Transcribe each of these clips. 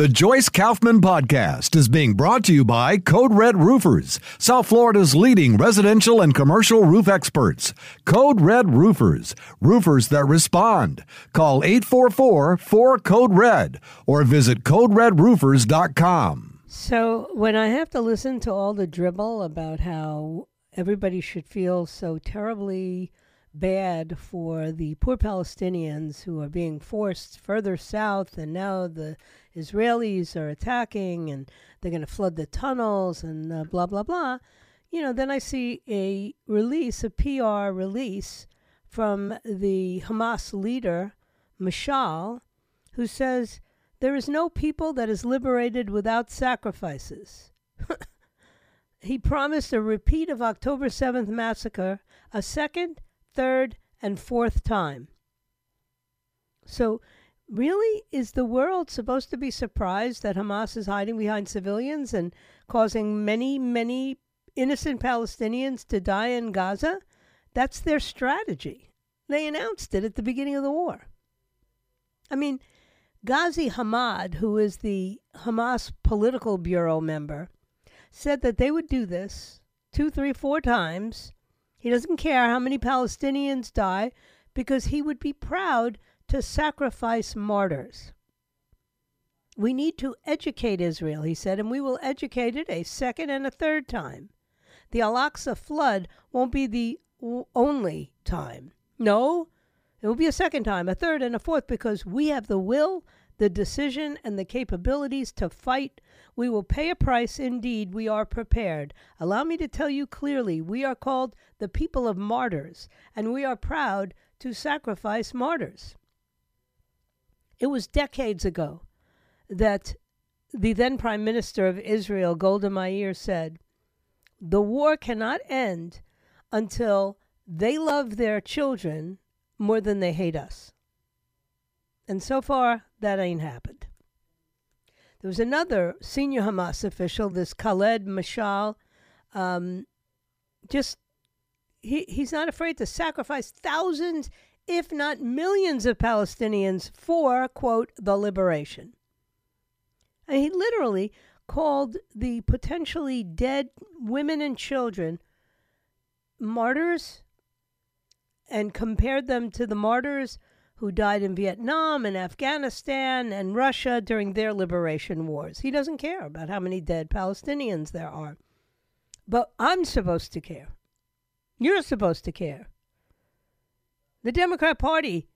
The Joyce Kaufman Podcast is being brought to you by Code Red Roofers, South Florida's leading residential and commercial roof experts. Code Red Roofers, roofers that respond. Call 844 4 Code Red or visit CodeRedRoofers.com. So when I have to listen to all the dribble about how everybody should feel so terribly bad for the poor Palestinians who are being forced further south, and now the Israelis are attacking and they're going to flood the tunnels and uh, blah, blah, blah. You know, then I see a release, a PR release from the Hamas leader, Mashal, who says, There is no people that is liberated without sacrifices. he promised a repeat of October 7th massacre a second, third, and fourth time. So, really, is the world supposed to be surprised that Hamas is hiding behind civilians and causing many, many innocent Palestinians to die in Gaza? That's their strategy. They announced it at the beginning of the war. I mean, Ghazi Hamad, who is the Hamas political bureau member, said that they would do this two, three, four times. He doesn't care how many Palestinians die because he would be proud to sacrifice martyrs. We need to educate Israel, he said, and we will educate it a second and a third time. The Al Aqsa flood won't be the only time. No, it will be a second time, a third, and a fourth because we have the will, the decision, and the capabilities to fight. We will pay a price indeed. We are prepared. Allow me to tell you clearly we are called the people of martyrs, and we are proud to sacrifice martyrs. It was decades ago that the then Prime Minister of Israel, Golda Meir, said, The war cannot end until they love their children more than they hate us. And so far, that ain't happened. There was another senior Hamas official, this Khaled Mashal, um, just he, he's not afraid to sacrifice thousands, if not millions, of Palestinians for, quote, the liberation. And he literally called the potentially dead women and children martyrs and compared them to the martyrs who died in Vietnam and Afghanistan and Russia during their liberation wars. He doesn't care about how many dead Palestinians there are. But I'm supposed to care. You're supposed to care. The Democrat Party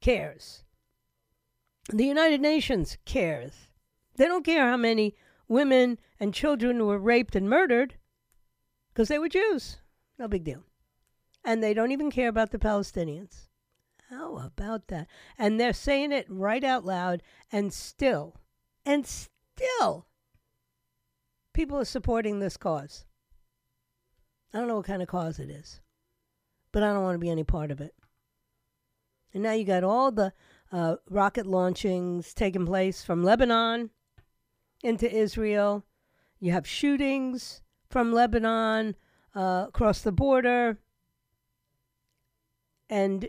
cares. The United Nations cares. They don't care how many women and children were raped and murdered because they were Jews. No big deal and they don't even care about the Palestinians. How about that? And they're saying it right out loud, and still, and still, people are supporting this cause. I don't know what kind of cause it is, but I don't want to be any part of it. And now you got all the uh, rocket launchings taking place from Lebanon into Israel. You have shootings from Lebanon uh, across the border and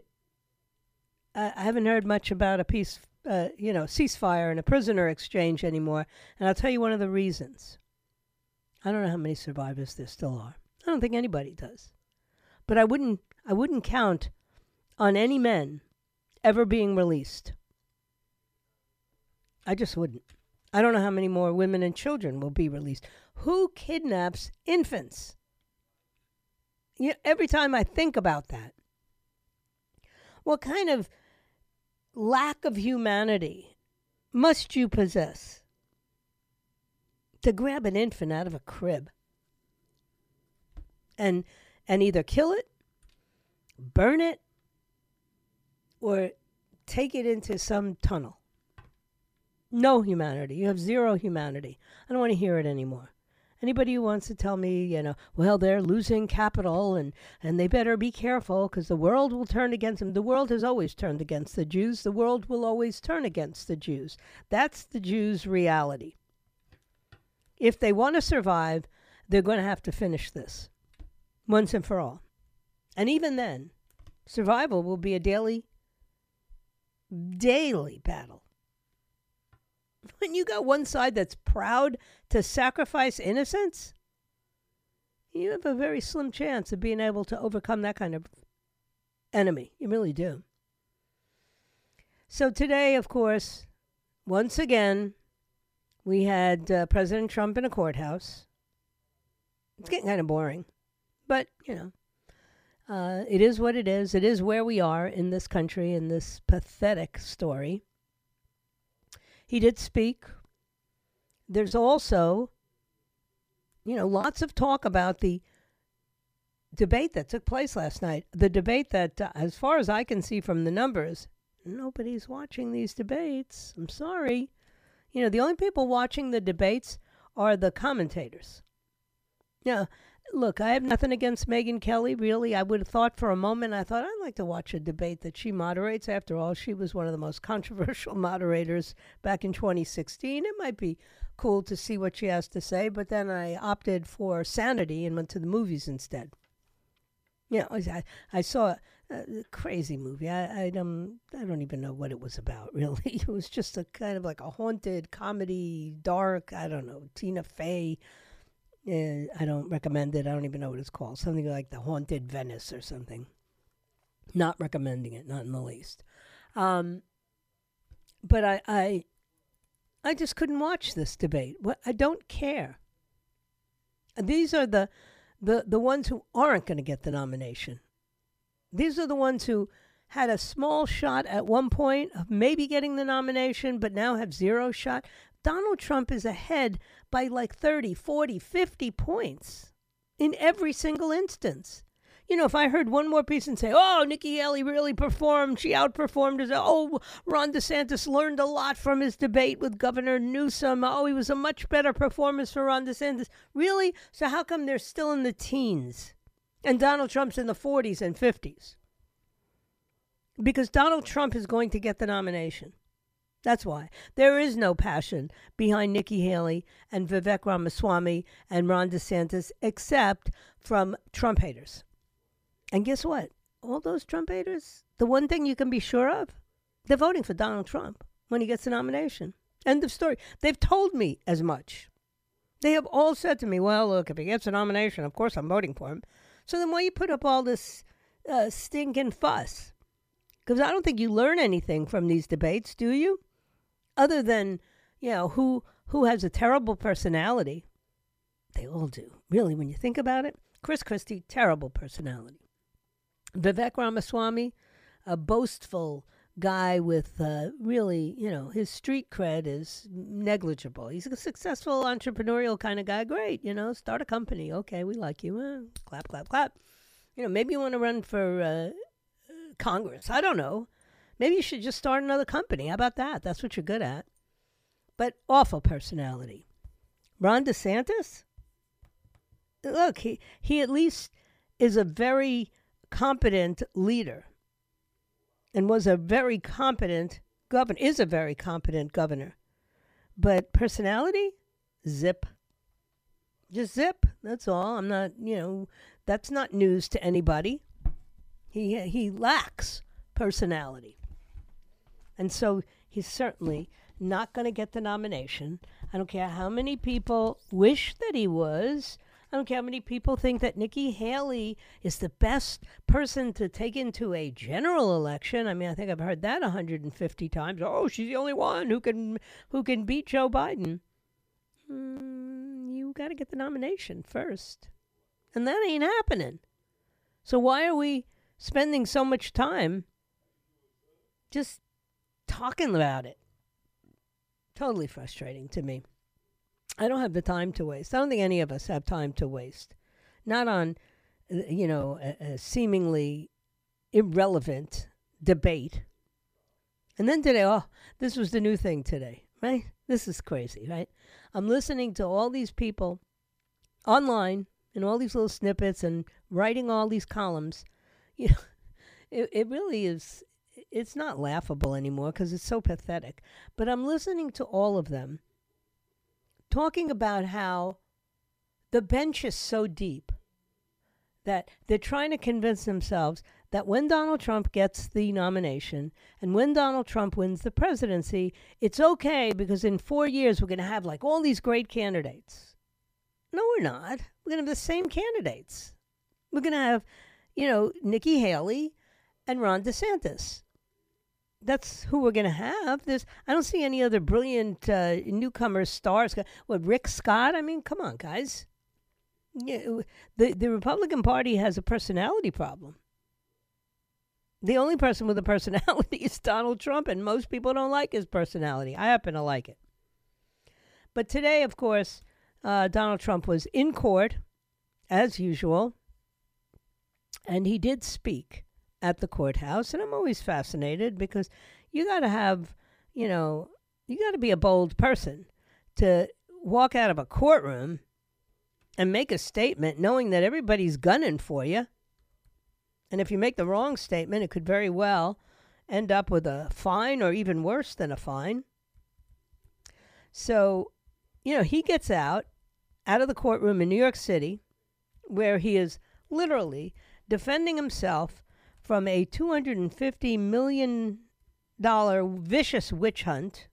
I haven't heard much about a peace, uh, you know, ceasefire and a prisoner exchange anymore. And I'll tell you one of the reasons. I don't know how many survivors there still are. I don't think anybody does. But I wouldn't, I wouldn't count on any men ever being released. I just wouldn't. I don't know how many more women and children will be released. Who kidnaps infants? You know, every time I think about that, what kind of lack of humanity must you possess to grab an infant out of a crib and and either kill it, burn it, or take it into some tunnel? No humanity. You have zero humanity. I don't want to hear it anymore. Anybody who wants to tell me, you know, well, they're losing capital and, and they better be careful because the world will turn against them. The world has always turned against the Jews. The world will always turn against the Jews. That's the Jews' reality. If they want to survive, they're going to have to finish this once and for all. And even then, survival will be a daily, daily battle. When you got one side that's proud to sacrifice innocence, you have a very slim chance of being able to overcome that kind of enemy. You really do. So today, of course, once again, we had uh, President Trump in a courthouse. It's getting kind of boring, but you know, uh, it is what it is. It is where we are in this country in this pathetic story. He did speak. There's also, you know, lots of talk about the debate that took place last night. The debate that, uh, as far as I can see from the numbers, nobody's watching these debates. I'm sorry. You know, the only people watching the debates are the commentators. Yeah, look, I have nothing against Megyn Kelly, really. I would have thought for a moment, I thought I'd like to watch a debate that she moderates. After all, she was one of the most controversial moderators back in 2016. It might be cool to see what she has to say, but then I opted for sanity and went to the movies instead. You know, I, I saw a crazy movie. I I, um, I don't even know what it was about. Really, it was just a kind of like a haunted comedy, dark. I don't know. Tina Fey. Uh, I don't recommend it. I don't even know what it's called. Something like the Haunted Venice or something. Not recommending it, not in the least. Um, but I, I, I just couldn't watch this debate. What I don't care. These are the, the the ones who aren't going to get the nomination. These are the ones who had a small shot at one point of maybe getting the nomination, but now have zero shot. Donald Trump is ahead by like 30, 40, 50 points in every single instance. You know, if I heard one more piece and say, oh, Nikki Haley really performed, she outperformed us. Oh, Ron DeSantis learned a lot from his debate with Governor Newsom. Oh, he was a much better performance for Ron DeSantis. Really? So how come they're still in the teens? And Donald Trump's in the 40s and 50s. Because Donald Trump is going to get the nomination. That's why. There is no passion behind Nikki Haley and Vivek Ramaswamy and Ron DeSantis except from Trump haters. And guess what? All those Trump haters, the one thing you can be sure of, they're voting for Donald Trump when he gets the nomination. End of story. They've told me as much. They have all said to me, well, look, if he gets a nomination, of course I'm voting for him. So then why you put up all this uh, stinking fuss? Because I don't think you learn anything from these debates, do you? Other than, you know, who who has a terrible personality. They all do. Really, when you think about it. Chris Christie, terrible personality. Vivek Ramaswamy, a boastful guy with uh, really, you know, his street cred is negligible. He's a successful entrepreneurial kind of guy. Great, you know, start a company. Okay, we like you. Uh, clap, clap, clap. You know, maybe you want to run for uh, Congress. I don't know. Maybe you should just start another company. How about that? That's what you're good at. But awful personality. Ron DeSantis? Look, he, he at least is a very competent leader and was a very competent governor, is a very competent governor. But personality, zip. Just zip. That's all. I'm not, you know, that's not news to anybody. He he lacks personality. And so he's certainly not going to get the nomination. I don't care how many people wish that he was. I don't care how many people think that Nikki Haley is the best person to take into a general election. I mean, I think I've heard that 150 times. Oh, she's the only one who can who can beat Joe Biden. Mm, you got to get the nomination first, and that ain't happening. So why are we spending so much time just talking about it? Totally frustrating to me. I don't have the time to waste. I don't think any of us have time to waste. Not on, uh, you know, a, a seemingly irrelevant debate. And then today, oh, this was the new thing today. right? This is crazy, right? I'm listening to all these people online and all these little snippets and writing all these columns. You know, it, it really is, it's not laughable anymore because it's so pathetic. But I'm listening to all of them talking about how the bench is so deep that they're trying to convince themselves that when Donald Trump gets the nomination and when Donald Trump wins the presidency, it's okay because in four years we're going to have like all these great candidates. No, we're not. We're going to have the same candidates. We're going to have, you know, Nikki Haley and Ron DeSantis. That's who we're going to have. There's, I don't see any other brilliant uh, newcomer stars. What, Rick Scott? I mean, come on, guys. Yeah, the the Republican Party has a personality problem. The only person with a personality is Donald Trump, and most people don't like his personality. I happen to like it. But today, of course, uh, Donald Trump was in court, as usual, and he did speak at the courthouse. And I'm always fascinated because you got to have, you know, you got to be a bold person to walk out of a courtroom and make a statement knowing that everybody's gunning for you. And if you make the wrong statement, it could very well end up with a fine or even worse than a fine. So, you know, he gets out out of the courtroom in New York City where he is literally defending himself from a 250 million dollar vicious witch hunt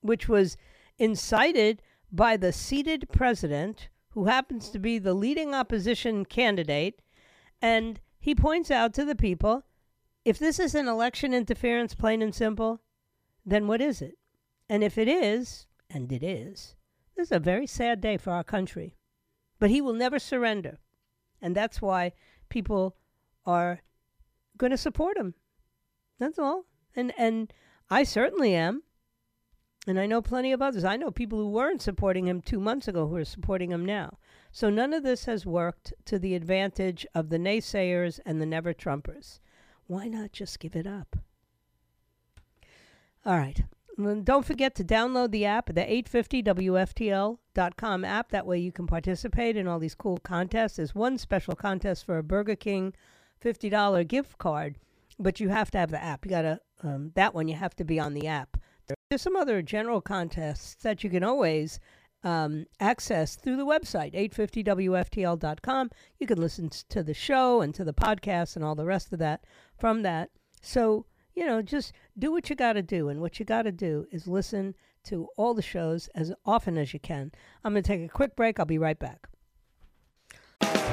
which was incited by the seated president who happens to be the leading opposition candidate, and he points out to the people if this is an election interference, plain and simple, then what is it? And if it is, and it is, this is a very sad day for our country. But he will never surrender. And that's why people are going to support him. That's all. And and I certainly am. And I know plenty of others. I know people who weren't supporting him two months ago who are supporting him now. So none of this has worked to the advantage of the naysayers and the never Trumpers. Why not just give it up? All right. don't forget to download the app, the 850WFTL.com app. That way you can participate in all these cool contests. There's one special contest for a Burger King $50 gift card, but you have to have the app. You got to, um, that one, you have to be on the app. There's some other general contests that you can always um, access through the website, 850WFTL.com. You can listen to the show and to the podcast and all the rest of that from that. So, you know, just do what you got to do. And what you got to do is listen to all the shows as often as you can. I'm going to take a quick break. I'll be right back.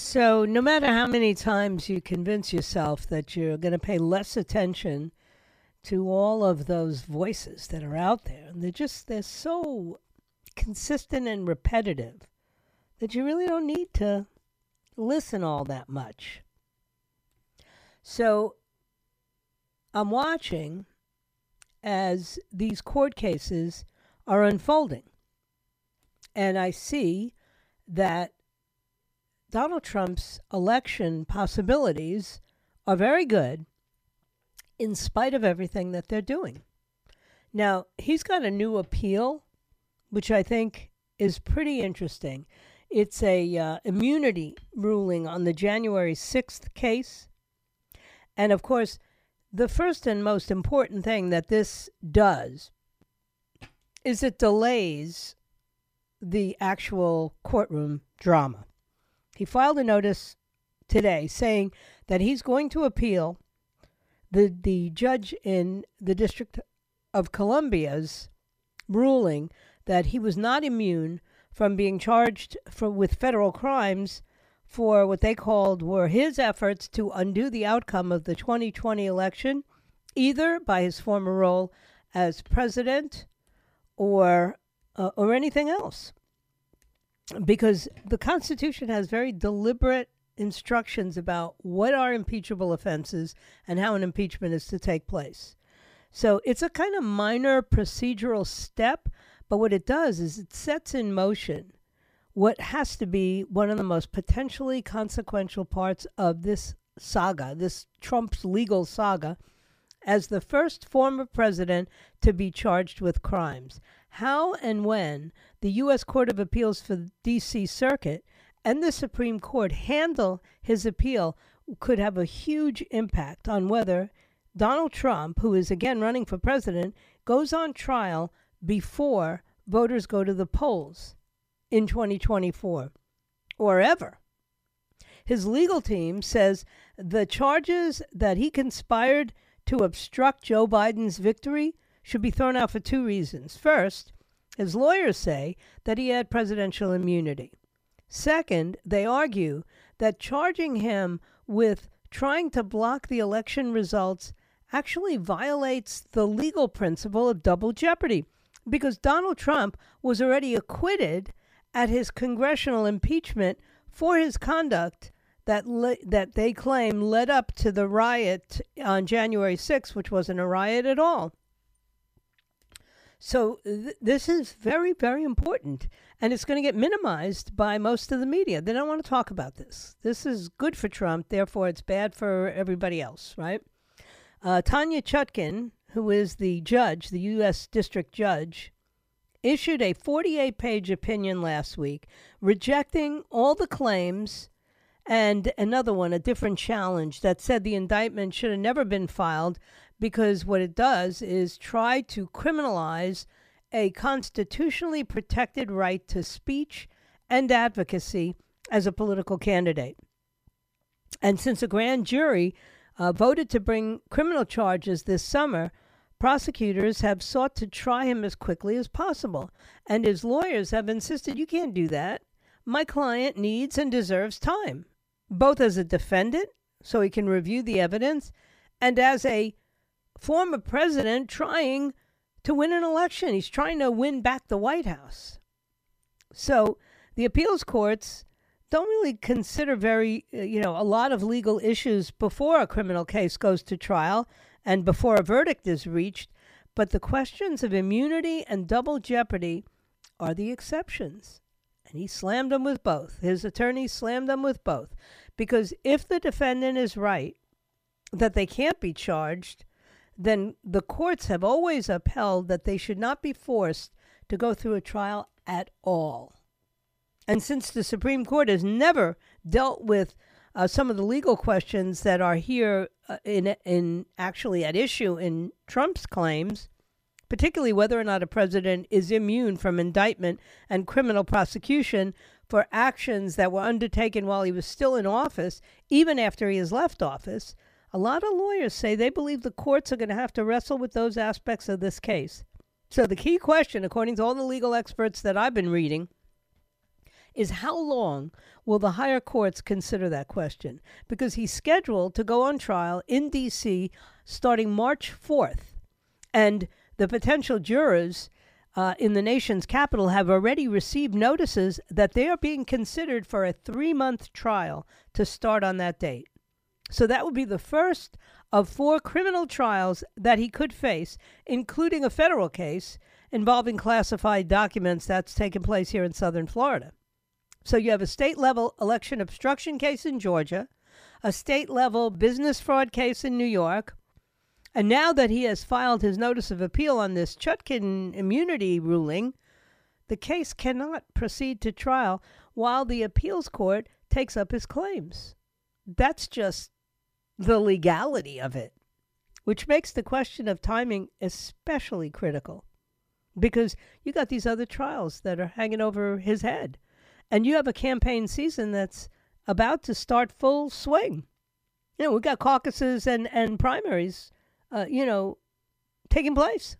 So, no matter how many times you convince yourself that you're going to pay less attention to all of those voices that are out there, and they're just they're so consistent and repetitive that you really don't need to listen all that much. So, I'm watching as these court cases are unfolding. And I see that Donald Trump's election possibilities are very good in spite of everything that they're doing. Now, he's got a new appeal, which I think is pretty interesting. It's a uh, immunity ruling on the January 6th case. And of course, the first and most important thing that this does is it delays the actual courtroom drama. He filed a notice today saying that he's going to appeal the the judge in the District of Columbia's ruling that he was not immune from being charged for, with federal crimes for what they called were his efforts to undo the outcome of the 2020 election, either by his former role as president or uh, or anything else because the Constitution has very deliberate instructions about what are impeachable offenses and how an impeachment is to take place. So it's a kind of minor procedural step, but what it does is it sets in motion what has to be one of the most potentially consequential parts of this saga, this Trump's legal saga, as the first former president to be charged with crimes. How and when the U.S. Court of Appeals for the D.C. Circuit and the Supreme Court handle his appeal could have a huge impact on whether Donald Trump, who is again running for president, goes on trial before voters go to the polls in 2024 or ever. His legal team says the charges that he conspired to obstruct Joe Biden's victory should be thrown out for two reasons. First, his lawyers say that he had presidential immunity. Second, they argue that charging him with trying to block the election results actually violates the legal principle of double jeopardy because Donald Trump was already acquitted at his congressional impeachment for his conduct that le- that they claim led up to the riot on January 6th, which wasn't a riot at all. So th- this is very, very important, and it's going to get minimized by most of the media. They don't want to talk about this. This is good for Trump, therefore it's bad for everybody else, right? Uh, Tanya Chutkan, who is the judge, the U.S. District Judge, issued a 48 page opinion last week rejecting all the claims and another one, a different challenge that said the indictment should have never been filed because what it does is try to criminalize a constitutionally protected right to speech and advocacy as a political candidate. And since a grand jury uh, voted to bring criminal charges this summer, prosecutors have sought to try him as quickly as possible. And his lawyers have insisted you can't do that. My client needs and deserves time both as a defendant, so he can review the evidence, and as a former president trying to win an election. He's trying to win back the White House. So the appeals courts don't really consider very, uh, you know, a lot of legal issues before a criminal case goes to trial and before a verdict is reached. But the questions of immunity and double jeopardy are the exceptions. And he slammed them with both. His attorney slammed them with both. Because if the defendant is right that they can't be charged, then the courts have always upheld that they should not be forced to go through a trial at all. And since the Supreme Court has never dealt with uh, some of the legal questions that are here uh, in in actually at issue in Trump's claims, particularly whether or not a president is immune from indictment and criminal prosecution for actions that were undertaken while he was still in office, even after he has left office, a lot of lawyers say they believe the courts are going to have to wrestle with those aspects of this case. So, the key question, according to all the legal experts that I've been reading, is how long will the higher courts consider that question? Because he's scheduled to go on trial in D.C. starting March 4th. And the potential jurors uh, in the nation's capital have already received notices that they are being considered for a three month trial to start on that date. So that would be the first of four criminal trials that he could face, including a federal case involving classified documents that's taken place here in southern Florida. So you have a state level election obstruction case in Georgia, a state level business fraud case in New York, and now that he has filed his notice of appeal on this Chutkan immunity ruling, the case cannot proceed to trial while the appeals court takes up his claims. That's just the legality of it, which makes the question of timing especially critical because you got these other trials that are hanging over his head, and you have a campaign season that's about to start full swing. You know, we've got caucuses and, and primaries uh, you know, taking place.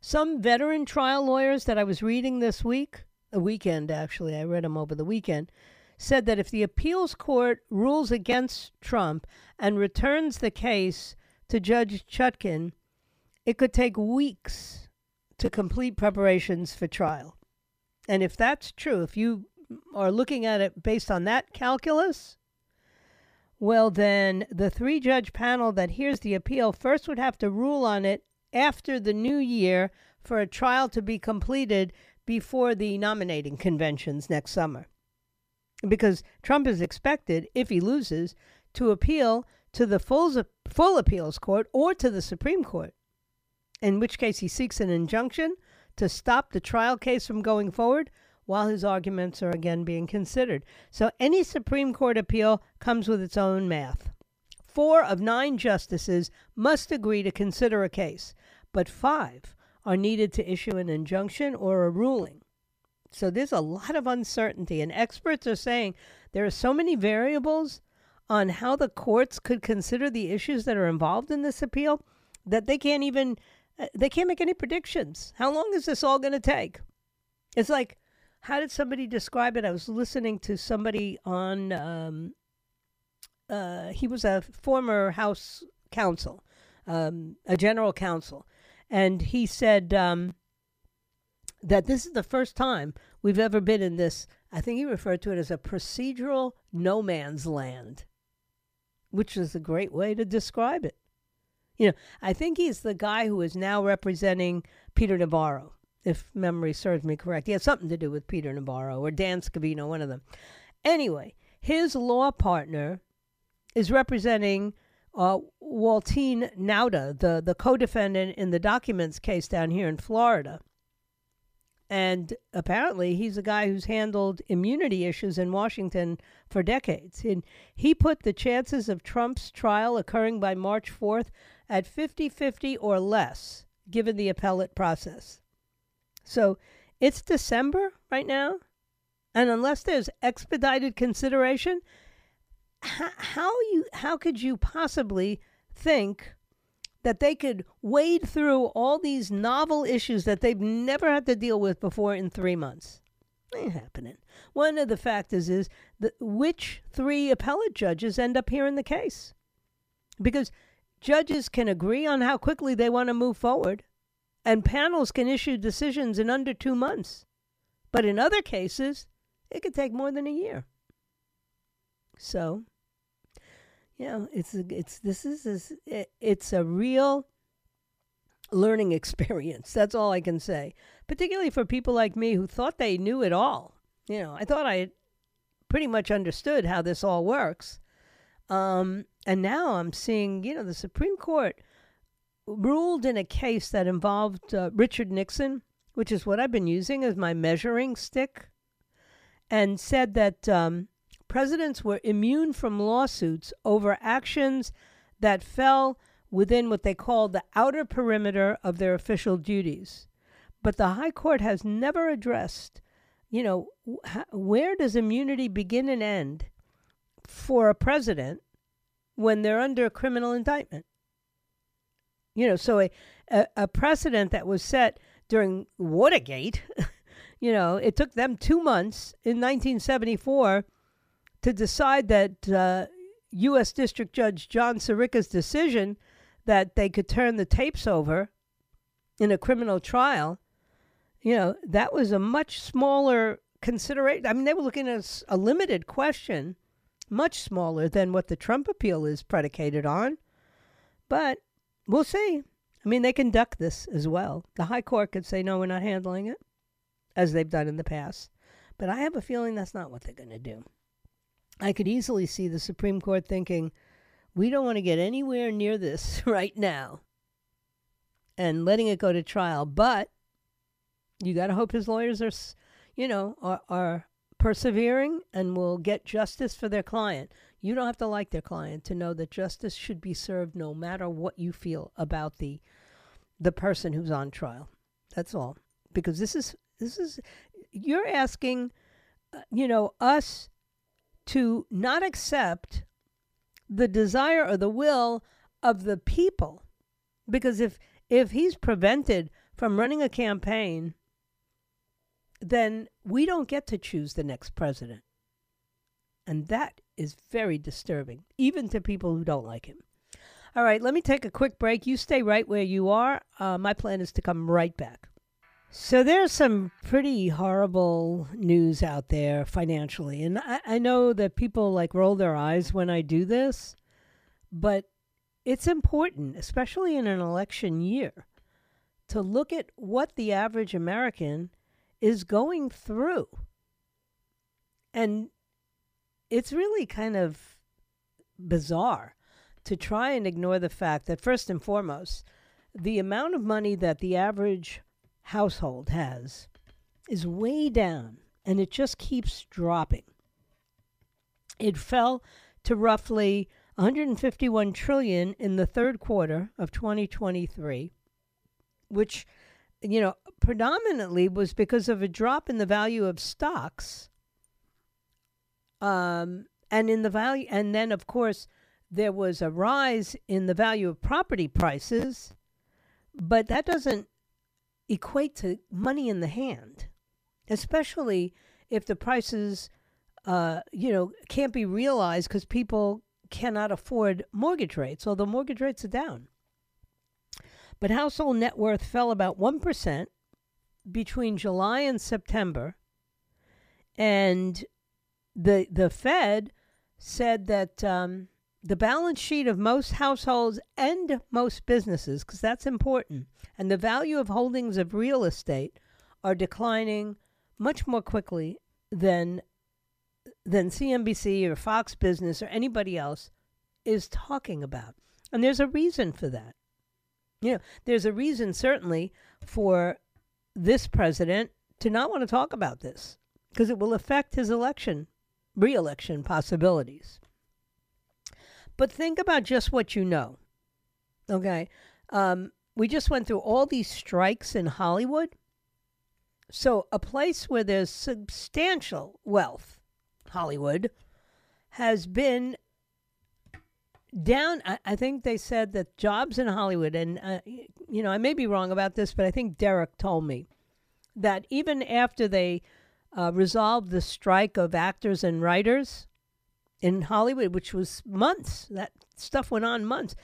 Some veteran trial lawyers that I was reading this week, a weekend actually, I read them over the weekend, said that if the appeals court rules against Trump and returns the case to Judge Chutkan, it could take weeks to complete preparations for trial. And if that's true, if you are looking at it based on that calculus, well, then the three judge panel that hears the appeal first would have to rule on it after the new year for a trial to be completed before the nominating conventions next summer. Because Trump is expected, if he loses, to appeal to the full, full appeals court or to the Supreme Court, in which case he seeks an injunction to stop the trial case from going forward while his arguments are again being considered. So any Supreme Court appeal comes with its own math. Four of nine justices must agree to consider a case, but five are needed to issue an injunction or a ruling. So there's a lot of uncertainty, and experts are saying there are so many variables on how the courts could consider the issues that are involved in this appeal that they can't even uh, they can't make any predictions. How long is this all going to take? It's like how did somebody describe it? I was listening to somebody on um, uh, he was a former House counsel, um, a general counsel, and he said um, that this is the first time we've ever been in this. I think he referred to it as a procedural no man's land, which is a great way to describe it. You know, I think he's the guy who is now representing Peter Navarro, if memory serves me correct. He has something to do with Peter Navarro or Dan Scavino, one of them. Anyway, his law partner is representing uh, Waltine Nauta, the, the co defendant in the documents case down here in Florida. And apparently, he's a guy who's handled immunity issues in Washington for decades. And he put the chances of Trump's trial occurring by March 4th at 50 50 or less, given the appellate process. So it's December right now. And unless there's expedited consideration, how, how you how could you possibly think that they could wade through all these novel issues that they've never had to deal with before in three months. Ain't happening. One of the factors is which three appellate judges end up hearing the case. Because judges can agree on how quickly they want to move forward, and panels can issue decisions in under two months. But in other cases, it could take more than a year. So, know, it's it's this is, is it, it's a real learning experience. That's all I can say. Particularly for people like me who thought they knew it all. You know, I thought I pretty much understood how this all works. Um, and now I'm seeing, you know, the Supreme Court ruled in a case that involved uh, Richard Nixon, which is what I've been using as my measuring stick, and said that um, presidents were immune from lawsuits over actions that fell within what they called the outer perimeter of their official duties. But the High Court has never addressed, you know, where does immunity begin and end for a president when they're under a criminal indictment? You know, so a, a, a precedent that was set during Watergate, you know, it took them two months in 1974 to decide that uh, U.S. District Judge John Sirica's decision that they could turn the tapes over in a criminal trial, you know, that was a much smaller consideration. I mean, they were looking at a limited question, much smaller than what the Trump appeal is predicated on. But we'll see. I mean, they can duck this as well. The High Court could say, no, we're not handling it, as they've done in the past. But I have a feeling that's not what they're going to do. I could easily see the Supreme Court thinking, we don't want to get anywhere near this right now and letting it go to trial. But you got to hope his lawyers are, you know, are, are persevering and will get justice for their client. You don't have to like their client to know that justice should be served no matter what you feel about the the person who's on trial. That's all. Because this is this is you're asking uh, you know us to not accept the desire or the will of the people. Because if if he's prevented from running a campaign, then we don't get to choose the next president. And that is very disturbing, even to people who don't like him. All right, let me take a quick break. You stay right where you are. Uh, my plan is to come right back. So there's some pretty horrible news out there financially. And I, I know that people like roll their eyes when I do this, but it's important, especially in an election year, to look at what the average American is going through. And it's really kind of bizarre to try and ignore the fact that, first and foremost, the amount of money that the average household has is way down and it just keeps dropping. It fell to roughly 151 trillion in the third quarter of 2023, which you know predominantly was because of a drop in the value of stocks um, and in the value and then of course there was a rise in the value of property prices but that doesn't equate to money in the hand, especially if the prices, uh, you know, can't be realized because people cannot afford mortgage rates, although mortgage rates are down. But household net worth fell about 1% between July and September. And the, the Fed said that um, the balance sheet of most households and most businesses, because that's important, and the value of holdings of real estate are declining much more quickly than than CNBC or Fox Business or anybody else is talking about. And there's a reason for that. You know, there's a reason certainly for this president to not want to talk about this because it will affect his election, re-election possibilities. But think about just what you know. Okay. Um, we just went through all these strikes in Hollywood. So, a place where there's substantial wealth, Hollywood, has been down. I, I think they said that jobs in Hollywood, and, uh, you know, I may be wrong about this, but I think Derek told me that even after they uh, resolved the strike of actors and writers, in Hollywood, which was months. That stuff went on months.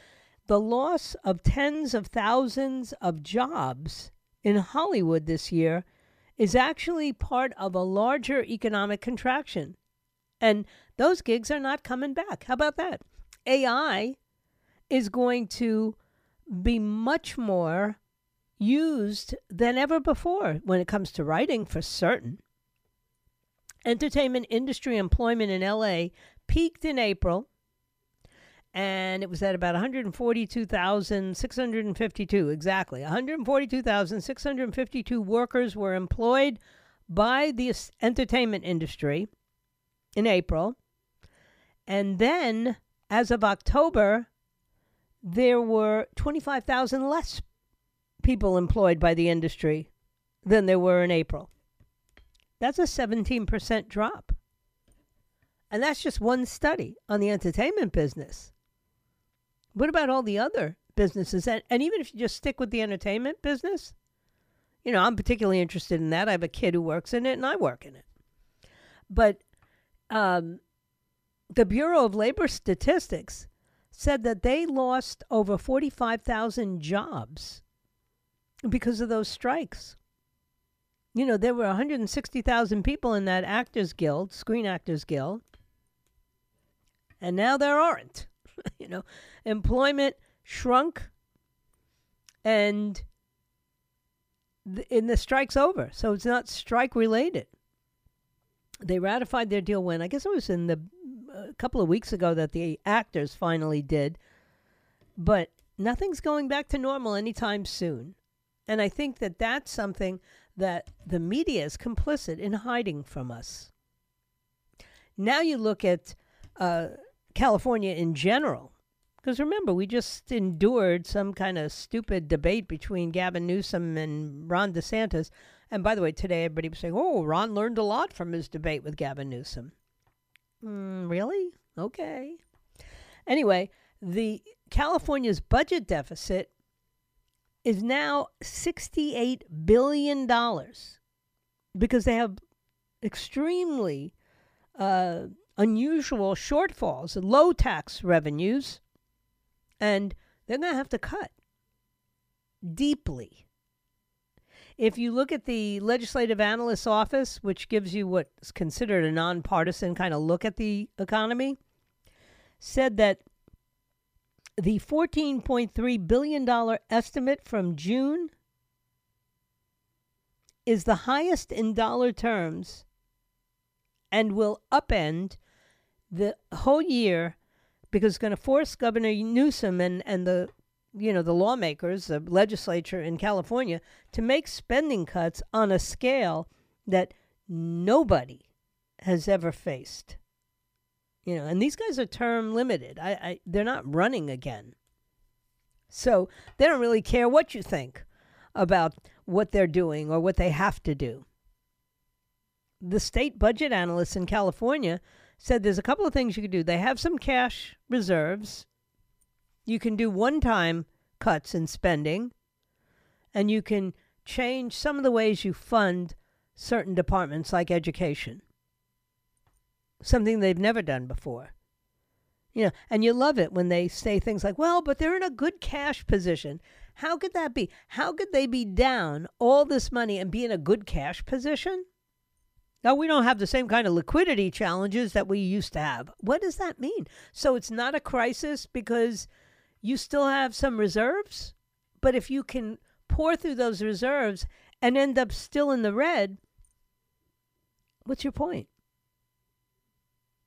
The loss of tens of thousands of jobs in Hollywood this year is actually part of a larger economic contraction. And those gigs are not coming back. How about that? AI is going to be much more used than ever before when it comes to writing, for certain. Entertainment industry employment in LA peaked in April and it was at about 142,652 exactly. 142,652 workers were employed by the entertainment industry in April. And then as of October, there were 25,000 less people employed by the industry than there were in April. That's a 17% drop. And that's just one study on the entertainment business. What about all the other businesses? And, and even if you just stick with the entertainment business, you know, I'm particularly interested in that. I have a kid who works in it and I work in it. But um, the Bureau of Labor Statistics said that they lost over 45,000 jobs because of those strikes. You know, there were 160,000 people in that Actors Guild, Screen Actors Guild, and now there aren't. you know, employment shrunk, and th- and the strike's over. So it's not strike related. They ratified their deal when I guess it was in the a couple of weeks ago that the actors finally did, but nothing's going back to normal anytime soon. And I think that that's something that the media is complicit in hiding from us. Now you look at uh, California in general. Because remember, we just endured some kind of stupid debate between Gavin Newsom and Ron DeSantis. And by the way, today everybody was saying, oh, Ron learned a lot from his debate with Gavin Newsom. Mm, really? Okay. Anyway, the California's budget deficit is now $68 billion because they have extremely uh, unusual shortfalls, low tax revenues, And they're going to have to cut deeply. If you look at the Legislative Analyst's Office, which gives you what's considered a nonpartisan kind of look at the economy, said that the $14.3 billion estimate from June is the highest in dollar terms and will upend the whole year because it's going to force Governor Newsom and, and the you know the lawmakers, the legislature in California, to make spending cuts on a scale that nobody has ever faced. You know, and these guys are term limited. I, I they're not running again. So they don't really care what you think about what they're doing or what they have to do. The state budget analysts in California said there's a couple of things you could do. They have some cash reserves. You can do one time cuts in spending, and you can change some of the ways you fund certain departments like education. Something they've never done before. You know, and you love it when they say things like, well, but they're in a good cash position. How could that be? How could they be down all this money and be in a good cash position? Now, we don't have the same kind of liquidity challenges that we used to have. What does that mean? So it's not a crisis because you still have some reserves, but if you can pour through those reserves and end up still in the red, what's your point?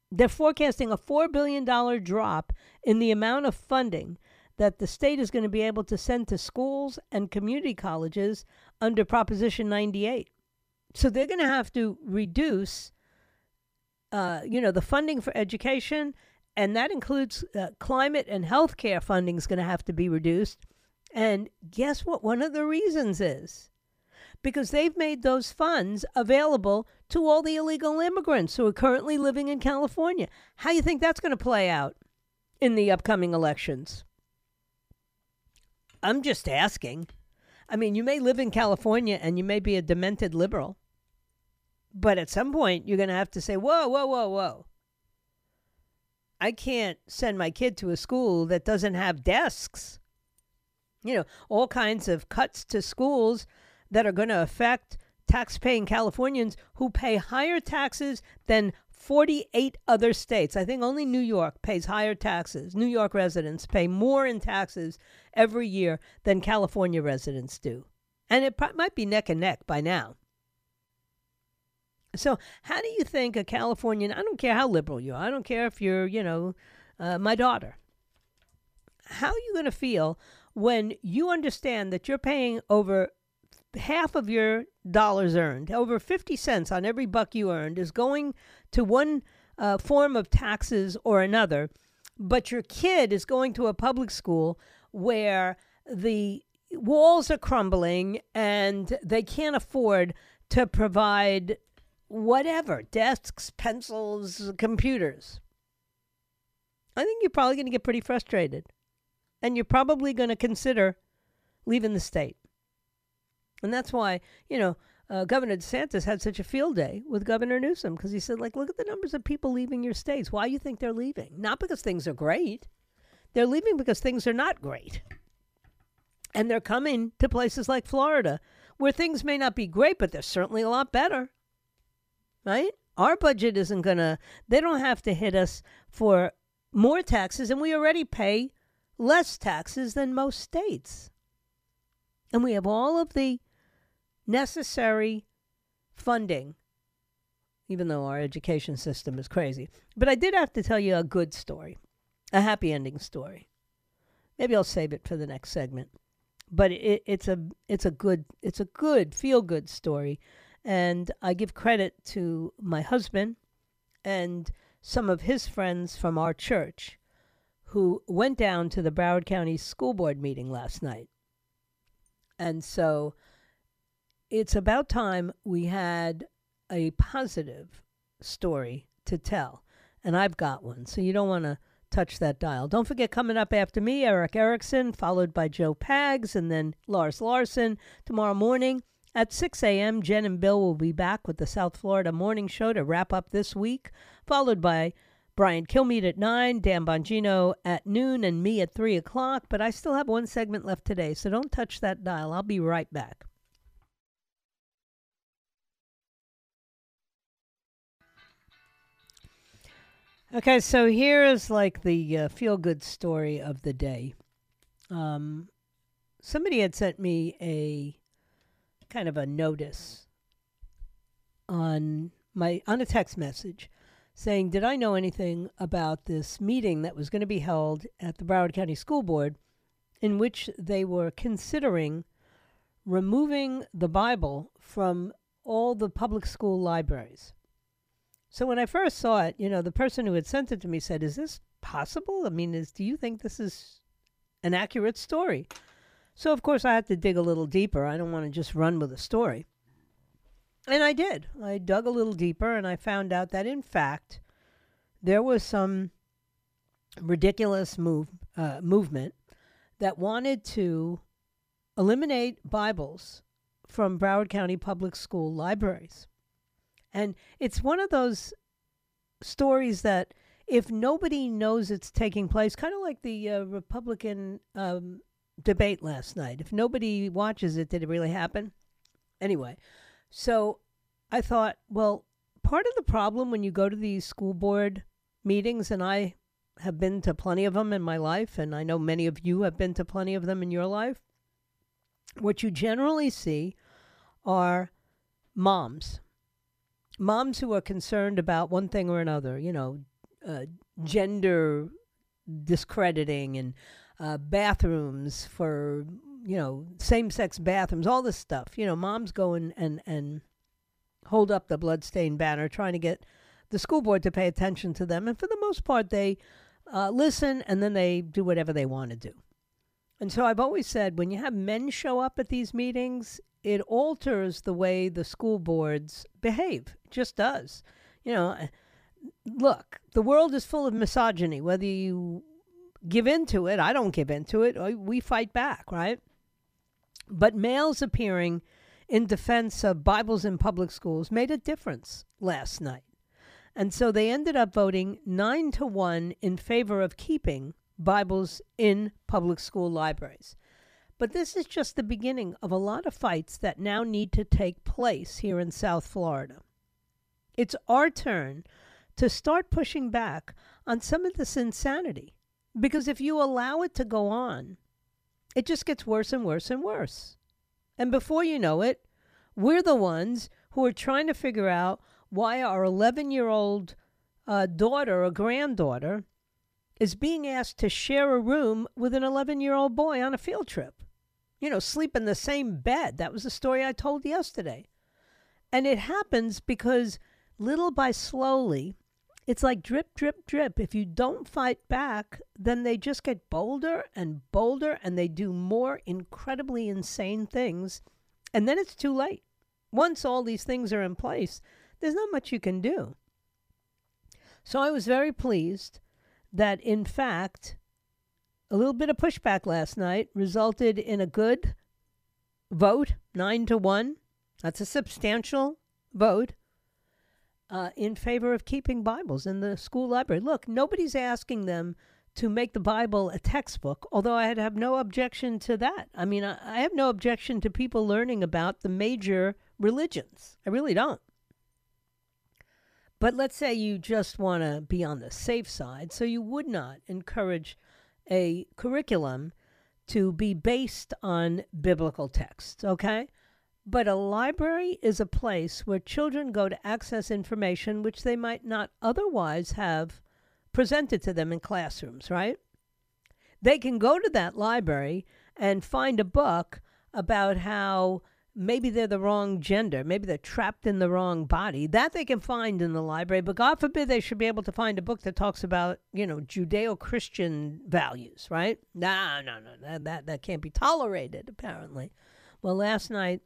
They're forecasting a $4 billion drop in the amount of funding that the state is going to be able to send to schools and community colleges under Proposition 98. So they're going to have to reduce, uh, you know, the funding for education, and that includes uh, climate and health care funding is going to have to be reduced. And guess what? One of the reasons is because they've made those funds available to all the illegal immigrants who are currently living in California. How do you think that's going to play out in the upcoming elections? I'm just asking. I mean, you may live in California and you may be a demented liberal, but at some point you're going to have to say, whoa, whoa, whoa, whoa. I can't send my kid to a school that doesn't have desks. You know, all kinds of cuts to schools that are going to affect tax-paying Californians who pay higher taxes than 48 other states. I think only New York pays higher taxes. New York residents pay more in taxes every year than California residents do. And it might be neck and neck by now. So, how do you think a Californian, I don't care how liberal you are, I don't care if you're, you know, uh, my daughter, how are you going to feel when you understand that you're paying over half of your dollars earned, over 50 cents on every buck you earned, is going to one uh, form of taxes or another, but your kid is going to a public school where the walls are crumbling and they can't afford to provide whatever desks, pencils, computers. I think you're probably going to get pretty frustrated. And you're probably going to consider leaving the state. And that's why, you know, uh, Governor DeSantis had such a field day with Governor Newsom because he said, like, look at the numbers of people leaving your states. Why do you think they're leaving? Not because things are great. They're leaving because things are not great. And they're coming to places like Florida where things may not be great, but they're certainly a lot better right? Our budget isn't going to, they don't have to hit us for more taxes, and we already pay less taxes than most states. And we have all of the necessary funding, even though our education system is crazy. But I did have to tell you a good story, a happy ending story. Maybe I'll save it for the next segment. But it, it's a it's a good it's a good feel good story and I give credit to my husband and some of his friends from our church who went down to the Broward County School Board meeting last night. And so it's about time we had a positive story to tell. And I've got one. So you don't want to touch that dial. Don't forget, coming up after me, Erick Erickson, followed by Joe Pags, and then Lars Larson tomorrow morning. At 6 a.m., Jen and Bill will be back with the South Florida Morning Show to wrap up this week, followed by Brian Kilmeade at 9, Dan Bongino at noon, and me at 3 o'clock. But I still have one segment left today, so don't touch that dial. I'll be right back. Okay, so here is like the uh, feel good story of the day. Um, somebody had sent me a kind of a notice on my on a text message saying, Did I know anything about this meeting that was going to be held at the Broward County School Board in which they were considering removing the Bible from all the public school libraries? So when I first saw it, you know, the person who had sent it to me said, Is this possible? I mean, is do you think this is an accurate story? So of course I had to dig a little deeper. I don't want to just run with a story. And I did. I dug a little deeper and I found out that, in fact, there was some ridiculous move, uh, movement that wanted to eliminate Bibles from Broward County Public School libraries. And it's one of those stories that, if nobody knows it's taking place, kind of like the uh, Republican um, debate last night, if nobody watches it, did it really happen? Anyway, so I thought, well, part of the problem when you go to these school board meetings, and I have been to plenty of them in my life, and I know many of you have been to plenty of them in your life, what you generally see are moms. Moms who are concerned about one thing or another, you know, uh, gender discrediting and uh, bathrooms for you know, same sex bathrooms, all this stuff. You know, moms go and, and, and hold up the bloodstained banner trying to get the school board to pay attention to them. And for the most part, they uh, listen and then they do whatever they want to do. And so I've always said when you have men show up at these meetings, it alters the way the school boards behave. It just does. You know, look, the world is full of misogyny, whether you give into it. I don't give into it. We fight back, right? But males appearing in defense of Bibles in public schools made a difference last night. And so they ended up voting nine to one in favor of keeping Bibles in public school libraries. But this is just the beginning of a lot of fights that now need to take place here in South Florida. It's our turn to start pushing back on some of this insanity. Because if you allow it to go on, it just gets worse and worse and worse. And before you know it, we're the ones who are trying to figure out why our 11 year old uh, daughter or granddaughter is being asked to share a room with an 11 year old boy on a field trip. You know, sleep in the same bed. That was the story I told yesterday. And it happens because little by slowly, it's like drip, drip, drip. If you don't fight back, then they just get bolder and bolder and they do more incredibly insane things. And then it's too late. Once all these things are in place, there's not much you can do. So I was very pleased that, in fact, a little bit of pushback last night resulted in a good vote, nine to one. That's a substantial vote uh, in favor of keeping Bibles in the school library. Look, nobody's asking them to make the Bible a textbook, although I'd have no objection to that. I mean, I, I have no objection to people learning about the major religions. I really don't. But let's say you just want to be on the safe side, so you would not encourage a curriculum to be based on biblical texts, okay? But a library is a place where children go to access information which they might not otherwise have presented to them in classrooms, right? They can go to that library and find a book about how maybe they're the wrong gender, maybe they're trapped in the wrong body. That they can find in the library, but God forbid they should be able to find a book that talks about, you know, Judeo-Christian values, right? No, no, no, that that, that can't be tolerated apparently. Well, last night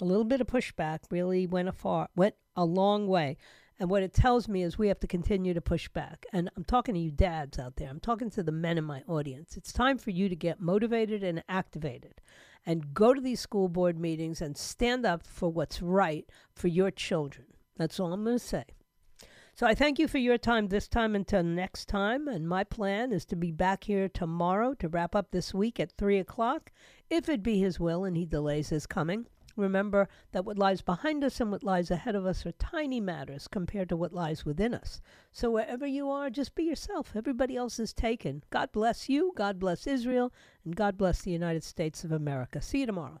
a little bit of pushback really went a far went a long way. And what it tells me is we have to continue to push back. And I'm talking to you dads out there. I'm talking to the men in my audience. It's time for you to get motivated and activated and go to these school board meetings and stand up for what's right for your children. That's all I'm going to say. So I thank you for your time this time until next time. And my plan is to be back here tomorrow to wrap up this week at 3 o'clock, if it be His will and He delays His coming. Remember that what lies behind us and what lies ahead of us are tiny matters compared to what lies within us. So wherever you are, just be yourself. Everybody else is taken. God bless you, God bless Israel, and God bless the United States of America. See you tomorrow.